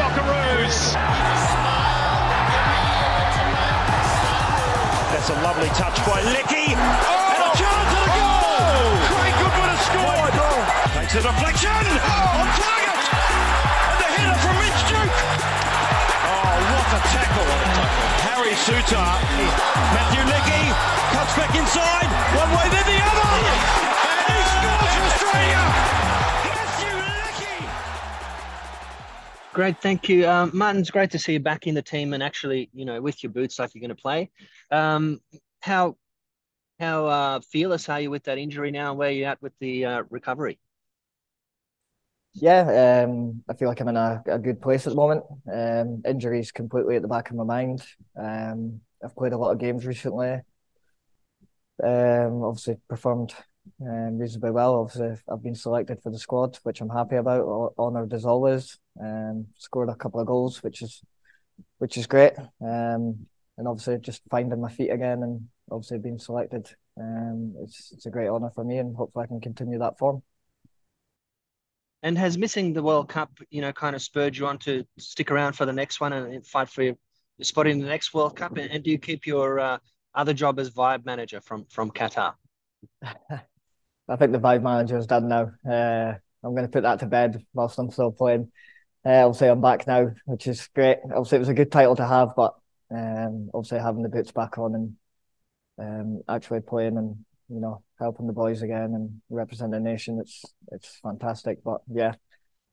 Socceroos. That's a lovely touch by Leckie. Oh, and a chance at a goal! Oh! Craig Goodwin has scored. Takes a deflection. Oh! On target. And the header from Mitch Duke. Oh, what a tackle. What a tackle. Harry Souttar. Mathew Leckie cuts back inside. One way, then the other. And he scores for Australia. Great, thank you, um, Martin. It's great to see you back in the team and actually, you know, with your boots like you're going to play. Um, how how uh, fearless are you with that injury now? Where are you at with the uh, recovery? Yeah, um, I feel like I'm in a, a good place at the moment. Um, injuries completely at the back of my mind. Um, I've played a lot of games recently. Um, obviously performed um, reasonably well. Obviously, I've been selected for the squad, which I'm happy about. Honoured as always. Um, scored a couple of goals, which is which is great. Um, and obviously just finding my feet again, and obviously being selected. Um, it's it's a great honour for me, and hopefully I can continue that form. And has missing the World Cup, you know, kind of spurred you on to stick around for the next one and fight for your spot in the next World Cup? And, and do you keep your uh, other job as vibe manager from from Qatar? I think the vibe manager is done now. Uh, I'm going to put that to bed whilst I'm still playing. Uh, obviously, I'm back now, which is great. Obviously, it was a good title to have, but um, obviously having the boots back on and um, actually playing and you know helping the boys again and representing the nation, it's it's fantastic. But yeah,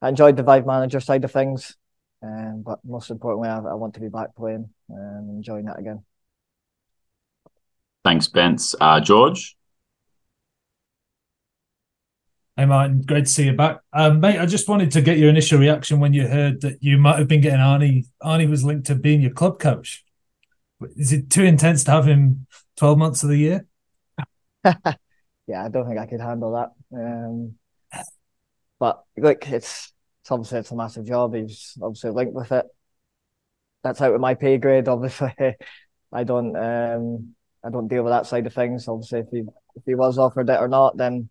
I enjoyed the vibe manager side of things, um, but most importantly, I, I want to be back playing and enjoying that again. Thanks, Bence. Uh, George. Hey Martin, great to see you back, um, mate. I just wanted to get your initial reaction when you heard that you might have been getting Arnie. Arnie was linked to being your club coach. Is it too intense to have him twelve months of the year? yeah, I don't think I could handle that. Um, but look, it's it's obviously it's a massive job. He's obviously linked with it. That's out of my pay grade. Obviously, I don't um, I don't deal with that side of things. Obviously, if he if he was offered it or not, then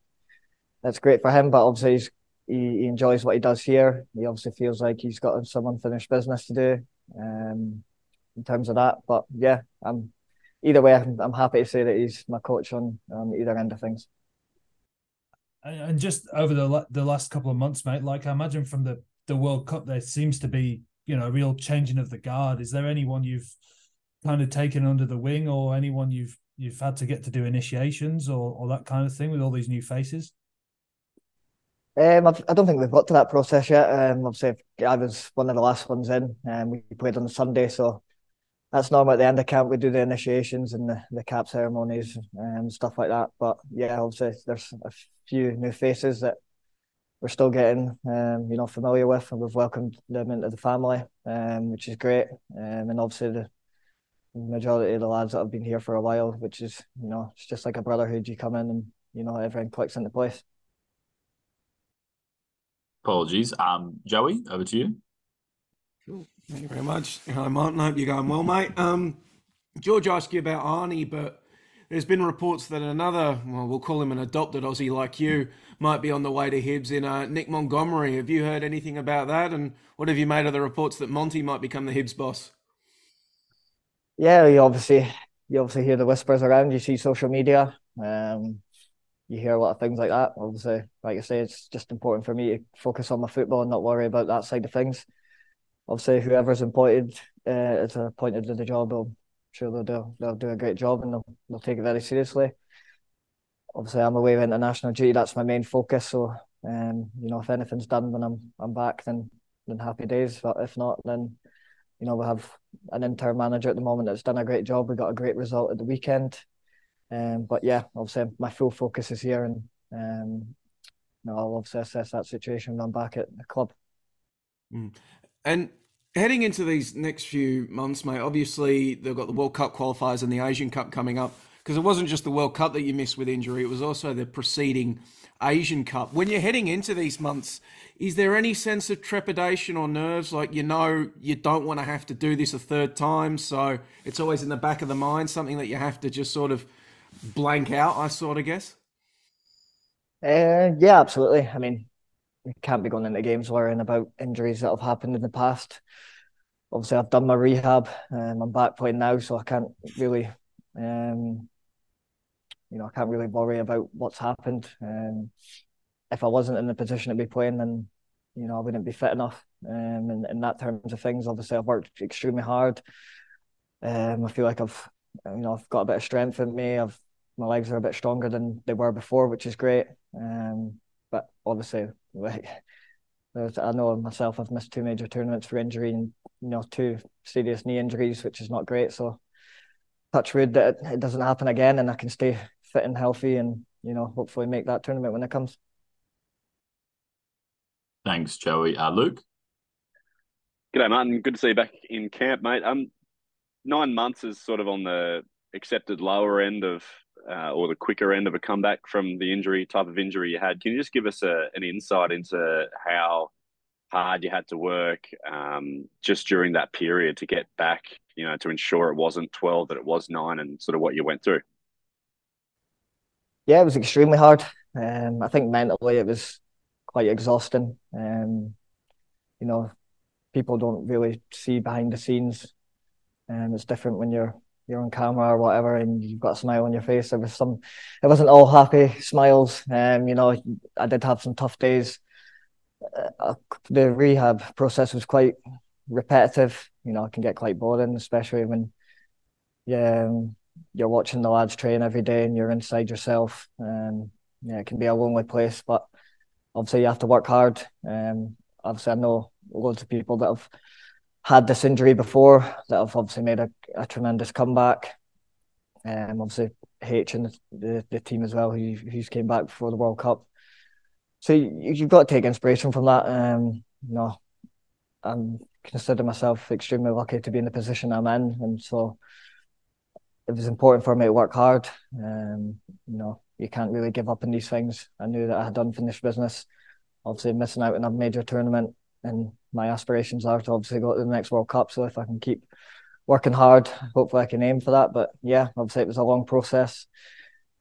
that's great for him. But obviously, he, he enjoys what he does here. He obviously feels like he's got some unfinished business to do um, in terms of that. But yeah, I'm either way. I'm, I'm happy to say that he's my coach on on either end of things. And just over the the last couple of months, mate, like I imagine from the the World Cup, there seems to be you know a real changing of the guard. Is there anyone you've kind of taken under the wing, or anyone you've you've had to get to do initiations or or that kind of thing with all these new faces? Um, I do not think we've got to that process yet. Um, obviously, I was one of the last ones in, and um, we played on Sunday, so that's normal at the end of camp. We do the initiations and the, the cap ceremonies and stuff like that. But yeah, obviously, there's a few new faces that we're still getting, um, you know, familiar with, and we've welcomed them into the family, um, which is great. Um, and obviously, the majority of the lads that have been here for a while, which is, you know, it's just like a brotherhood. You come in and you know everything clicks into place. Apologies. Um, Joey, over to you. Cool. Thank you very much. Hi, Martin. Hope you're going well, mate. Um, George asked you about Arnie, but there's been reports that another, well, we'll call him an adopted Aussie like you, might be on the way to Hibs in uh, Nick Montgomery. Have you heard anything about that? And what have you made of the reports that Monty might become the Hibs boss? Yeah, you obviously you obviously hear the whispers around. You see social media. Um, you hear a lot of things like that. Obviously, like I say, it's just important for me to focus on my football and not worry about that side of things. Obviously, whoever's appointed uh, is appointed to the job, I'm sure they'll do they'll do a great job and they'll they'll take it very seriously. Obviously, I'm away with international duty. That's my main focus. So, um, you know, if anything's done when I'm I'm back, then then happy days. But if not, then you know we have an interim manager at the moment that's done a great job. We got a great result at the weekend. Um, but yeah, obviously my full focus is here, and um, you know, I'll obviously assess that situation when I'm back at the club. Mm. And heading into these next few months, mate, obviously they've got the World Cup qualifiers and the Asian Cup coming up. Because it wasn't just the World Cup that you missed with injury; it was also the preceding Asian Cup. When you're heading into these months, is there any sense of trepidation or nerves? Like you know you don't want to have to do this a third time, so it's always in the back of the mind, something that you have to just sort of blank out, I sort of guess. Uh, yeah, absolutely. I mean, you can't be going into games worrying about injuries that have happened in the past. Obviously, I've done my rehab. Um, I'm back playing now, so I can't really, um, you know, I can't really worry about what's happened. Um, if I wasn't in the position to be playing, then you know I wouldn't be fit enough. Um, in, in that terms of things, obviously I've worked extremely hard. Um, I feel like I've, you know, I've got a bit of strength in me. I've my legs are a bit stronger than they were before, which is great. Um, but obviously, like I know myself, I've missed two major tournaments for injury and you know two serious knee injuries, which is not great. So touch wood that it doesn't happen again, and I can stay fit and healthy, and you know hopefully make that tournament when it comes. Thanks, Joey. Uh, Luke. G'day, Martin. Good to see you back in camp, mate. Um, nine months is sort of on the accepted lower end of uh, or the quicker end of a comeback from the injury type of injury you had. Can you just give us a, an insight into how hard you had to work um, just during that period to get back, you know, to ensure it wasn't 12, that it was nine, and sort of what you went through? Yeah, it was extremely hard. Um, I think mentally it was quite exhausting. Um, you know, people don't really see behind the scenes, and it's different when you're you're on camera or whatever and you've got a smile on your face. There was some, it wasn't all happy smiles. Um, you know, I did have some tough days. Uh, the rehab process was quite repetitive. You know, it can get quite boring, especially when yeah, um, you're watching the lads train every day and you're inside yourself. Um, yeah, it can be a lonely place, but obviously you have to work hard. Um, obviously I know loads of people that have had this injury before that I've obviously made a, a tremendous comeback. Um, obviously H and the, the, the, team as well, who who's came back before the World Cup. So you, you've got to take inspiration from that. Um, know, I'm consider myself extremely lucky to be in the position I'm in, and so it was important for me to work hard. Um, you know, you can't really give up on these things. I knew that I had unfinished business. Obviously, missing out on a major tournament and my aspirations are to obviously go to the next World Cup. So if I can keep working hard, hopefully I can aim for that. But yeah, obviously it was a long process.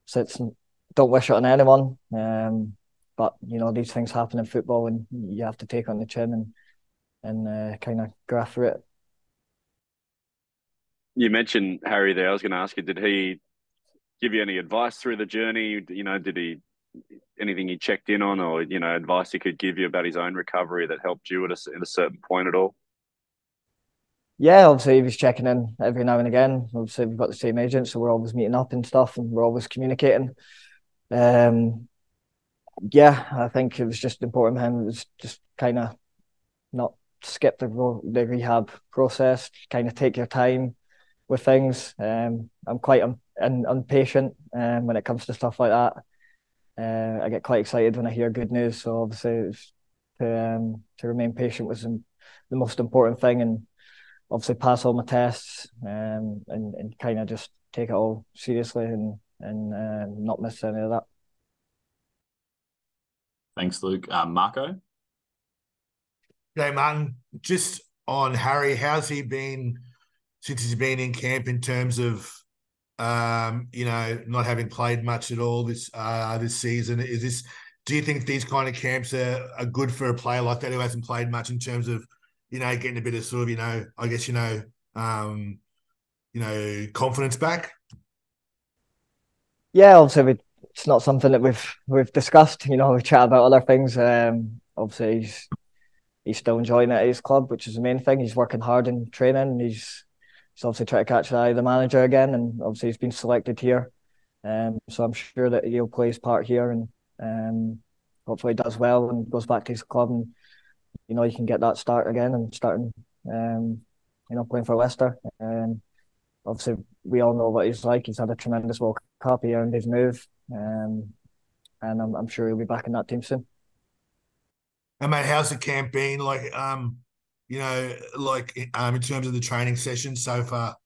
So it's don't wish it on anyone. Um, but you know these things happen in football, and you have to take on the chin and and uh, kind of graft through it. You mentioned Harry there. I was going to ask you, did he give you any advice through the journey? You know, did he anything he checked in on, or you know, advice he could give you about his own recovery that helped you at a, at a certain point at all? Yeah, obviously he was checking in every now and again. Obviously we've got the same agent, so we're always meeting up and stuff, and we're always communicating. Um, yeah, I think it was just important him. It was just kind of not skip the the rehab process. Kind of take your time with things. Um, I'm quite um, impatient um, when it comes to stuff like that. Uh, I get quite excited when I hear good news. So obviously, to um, to remain patient was the most important thing, and obviously pass all my tests um, and and kind of just take it all seriously and and uh, not miss any of that. Thanks, Luke. Um, Marco. Hey, Martin. Just on Harry, how's he been since he's been in camp in terms of um, you know, not having played much at all this uh, this season. Is this? Do you think these kind of camps are, are good for a player like that who hasn't played much in terms of, you know, getting a bit of sort of, you know, I guess you know, um, you know, confidence back? Yeah, obviously it's not something that we've we've discussed. You know, we chat about other things. Um, obviously he's he's still enjoying it at his club, which is the main thing. He's working hard in training. He's he's obviously trying to catch the eye of the manager again, and obviously he's been selected here. Um, so I'm sure that he'll play his part here, and um, hopefully does well and goes back to his club, and you know he can get that start again and starting, um, you know, playing for Leicester. And obviously we all know what he's like. He's had a tremendous World Cup. He earned his move, um, and I'm, I'm sure he'll be back in that team soon. And mate, how's the camp been? Like, um, you know, like um, in terms of the training sessions so far?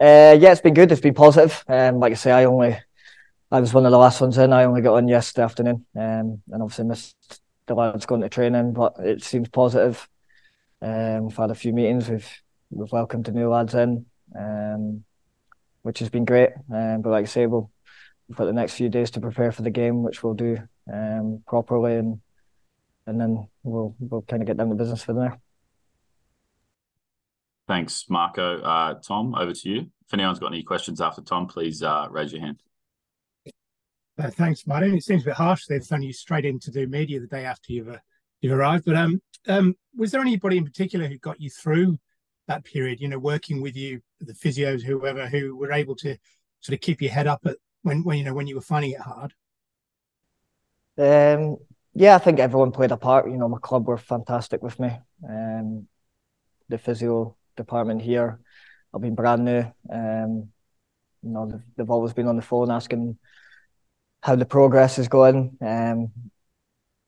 Uh, yeah, it's been good. It's been positive. Um, like I say, I only, I was one of the last ones in. I only got on yesterday afternoon, um, and obviously missed the lads going to training, but it seems positive. Um, we've had a few meetings. We've we've welcomed the new lads in, um, which has been great. Um, but like I say, we'll we've got the next few days to prepare for the game, which we'll do um, properly, and and then we'll we'll kind of get down to business from there. Thanks, Marco. Uh, Tom, over to you. If anyone's got any questions after Tom, please uh, raise your hand. Uh, thanks, Martin. It seems a bit harsh they've thrown you straight in to do media the day after you've uh, you've arrived. But um, um, was there anybody in particular who got you through that period? You know, working with you, the physios, whoever, who were able to sort of keep your head up at when when you know when you were finding it hard. Um, yeah, I think everyone played a part. You know, my club were fantastic with me. Um, the physio department here I've been brand new. Um, you know, they've, they've always been on the phone asking how the progress is going. Um,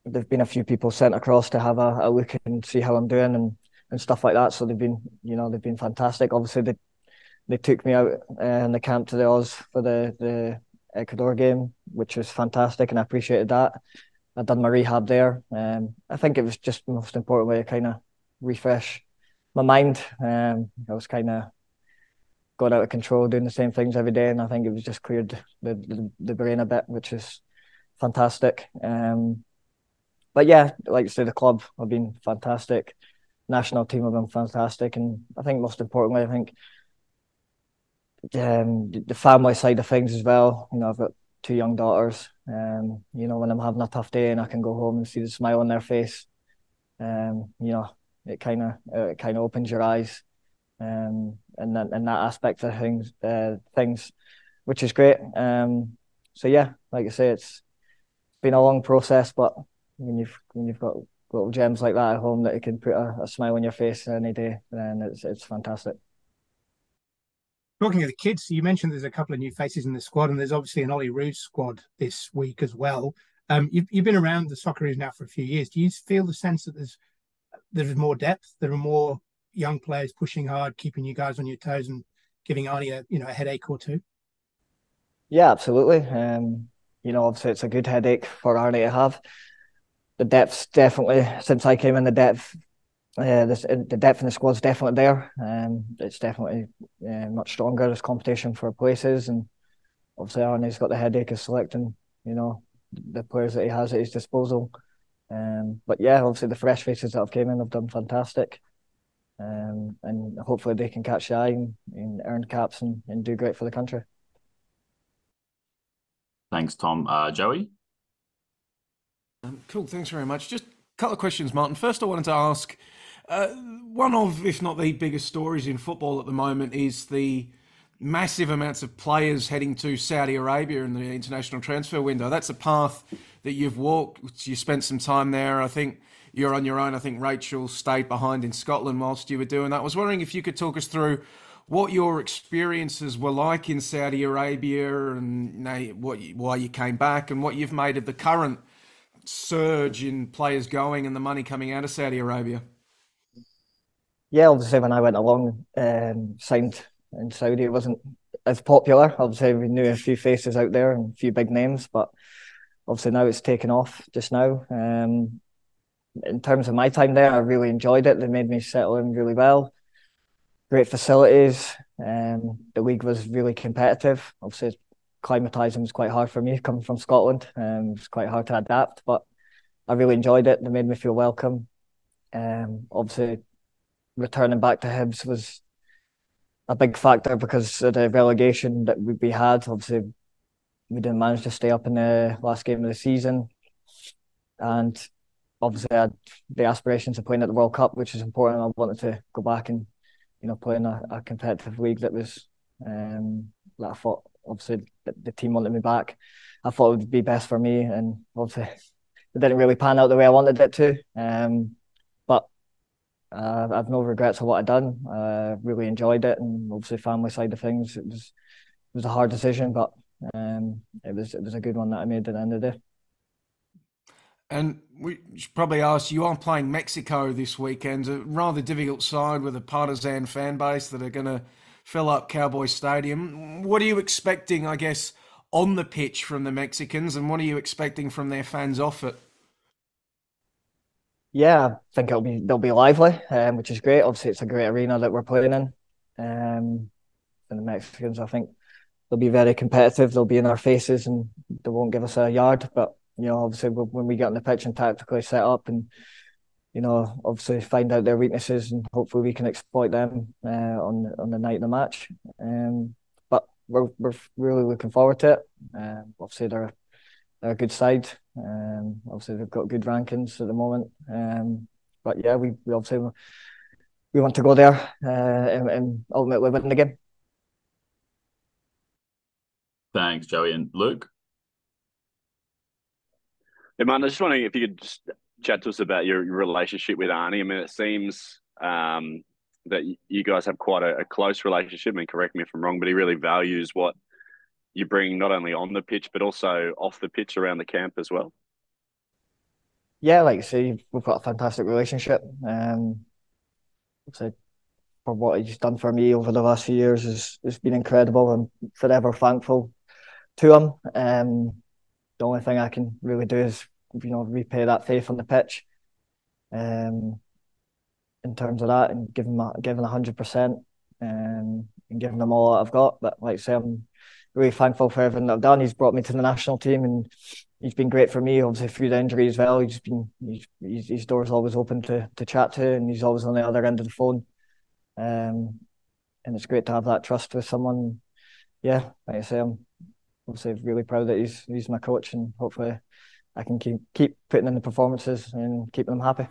there've been a few people sent across to have a, a look and see how I'm doing and, and stuff like that. So they've been, you know, they've been fantastic. Obviously, they they took me out uh, in the camp to the Oz for the the Ecuador game, which was fantastic, and I appreciated that. I done my rehab there. Um, I think it was just the most important way to kind of refresh my mind. Um, I was kind of got out of control doing the same things every day, and I think it was just cleared the the, the brain a bit, which is fantastic. Um, but yeah, like I say, the club have been fantastic. National team have been fantastic, and I think most importantly, I think um, the family side of things as well. You know, I've got two young daughters. Um, you know, when I'm having a tough day and I can go home and see the smile on their face, um, you know, it kind of it kind of opens your eyes, um, and that and that aspect of things, uh, things, which is great. Um, so yeah, like I say, it's been a long process, but when you've when you've got little gems like that at home that you can put a, a smile on your face any day, then it's it's fantastic. Talking of the kids, you mentioned there's a couple of new faces in the squad, and there's obviously an Olyroos squad this week as well. Um, you've, you've been around the Socceroos now for a few years. Do you feel the sense that there's there's more depth? There are more young players pushing hard, keeping you guys on your toes, and giving Arnie a you know a headache or two. Yeah, absolutely. Um, you know, obviously it's a good headache for Arnie to have. The depth's definitely since I came in, the depth, uh, this, the depth in the squad's definitely there. Um, it's definitely uh, much stronger. There's competition for places, and obviously Arnie's got the headache of selecting, you know, the players that he has at his disposal. Um, but yeah, obviously the fresh faces that have came in have done fantastic. Um, and hopefully they can catch the eye and, and earn caps and, and do great for the country. Thanks, Tom. Uh, Joey? Um, cool, thanks very much. Just a couple of questions, Martin. First, I wanted to ask uh, one of, if not the biggest stories in football at the moment is the massive amounts of players heading to Saudi Arabia in the international transfer window. That's a path that you've walked. You spent some time there. I think you're on your own. I think Rachel stayed behind in Scotland whilst you were doing that. I was wondering if you could talk us through what your experiences were like in Saudi Arabia and you know, what why you came back and what you've made of the current surge in players going and the money coming out of Saudi Arabia. Yeah, obviously when I went along, um, signed in Saudi, it wasn't as popular. Obviously we knew a few faces out there and a few big names, but obviously now it's taken off just now. Um, in terms of my time there, I really enjoyed it. They made me settle in really well. Great facilities. Um, the league was really competitive. Obviously, climatising was quite hard for me coming from Scotland. Um, it was quite hard to adapt, but I really enjoyed it. They made me feel welcome. Um, obviously, returning back to Hibs was a big factor because of the relegation that we had. Obviously, we didn't manage to stay up in the last game of the season, and obviously I had the aspirations of playing at the World Cup, which is important. I wanted to go back and you know play in a, a competitive league that was um, that I thought obviously the, the, team wanted me back. I thought it would be best for me, and obviously it didn't really pan out the way I wanted it to. Um, uh, I've no regrets of what I've done. I uh, really enjoyed it, and obviously family side of things, it was it was a hard decision, but um, it was it was a good one that I made at the end of the day. And we should probably ask you are playing Mexico this weekend, a rather difficult side with a partisan fan base that are going to fill up Cowboy Stadium. What are you expecting, I guess, on the pitch from the Mexicans, and what are you expecting from their fans off it? Yeah, I think it'll be they'll be lively, um, which is great. Obviously, it's a great arena that we're playing in. Um, and the Mexicans, I think, they'll be very competitive. They'll be in our faces, and they won't give us a yard. But you know, obviously when we get on the pitch and tactically set up and you know, obviously find out their weaknesses and hopefully we can exploit them uh, on on the night of the match. Um, but we're we're really looking forward to it. Um, obviously they're they're a good side. Um, obviously they've got good rankings at the moment. Um, but yeah, we, we obviously we want to go there uh, and, and ultimately win the game. Thanks, Joey and Luke. Hey, man, I was just wondering if you could just chat to us about your, your relationship with Arnie. I mean, it seems um, that you guys have quite a, a, close relationship. I mean, correct me if I'm wrong, but he really values what you bring not only on the pitch but also off the pitch around the camp as well. Yeah, like I say, we've got a fantastic relationship. Um, so for what he's done for me over the last few years has has been incredible. I'm forever thankful to him. Um, the only thing I can really do is you know repay that faith on the pitch. Um, in terms of that, and giving him a, hundred percent, um, and giving them all that I've got. But like I say, I'm really thankful for everything that I've done. He's brought me to the national team, and he's been great for me. Obviously through the injury as well, he's been he's, he's, his door's always open to to chat to, and he's always on the other end of the phone. Um, and it's great to have that trust with someone. Yeah, like I say, I'm obviously really proud that he's he's my coach, and hopefully I can keep keep putting in the performances and keep them happy.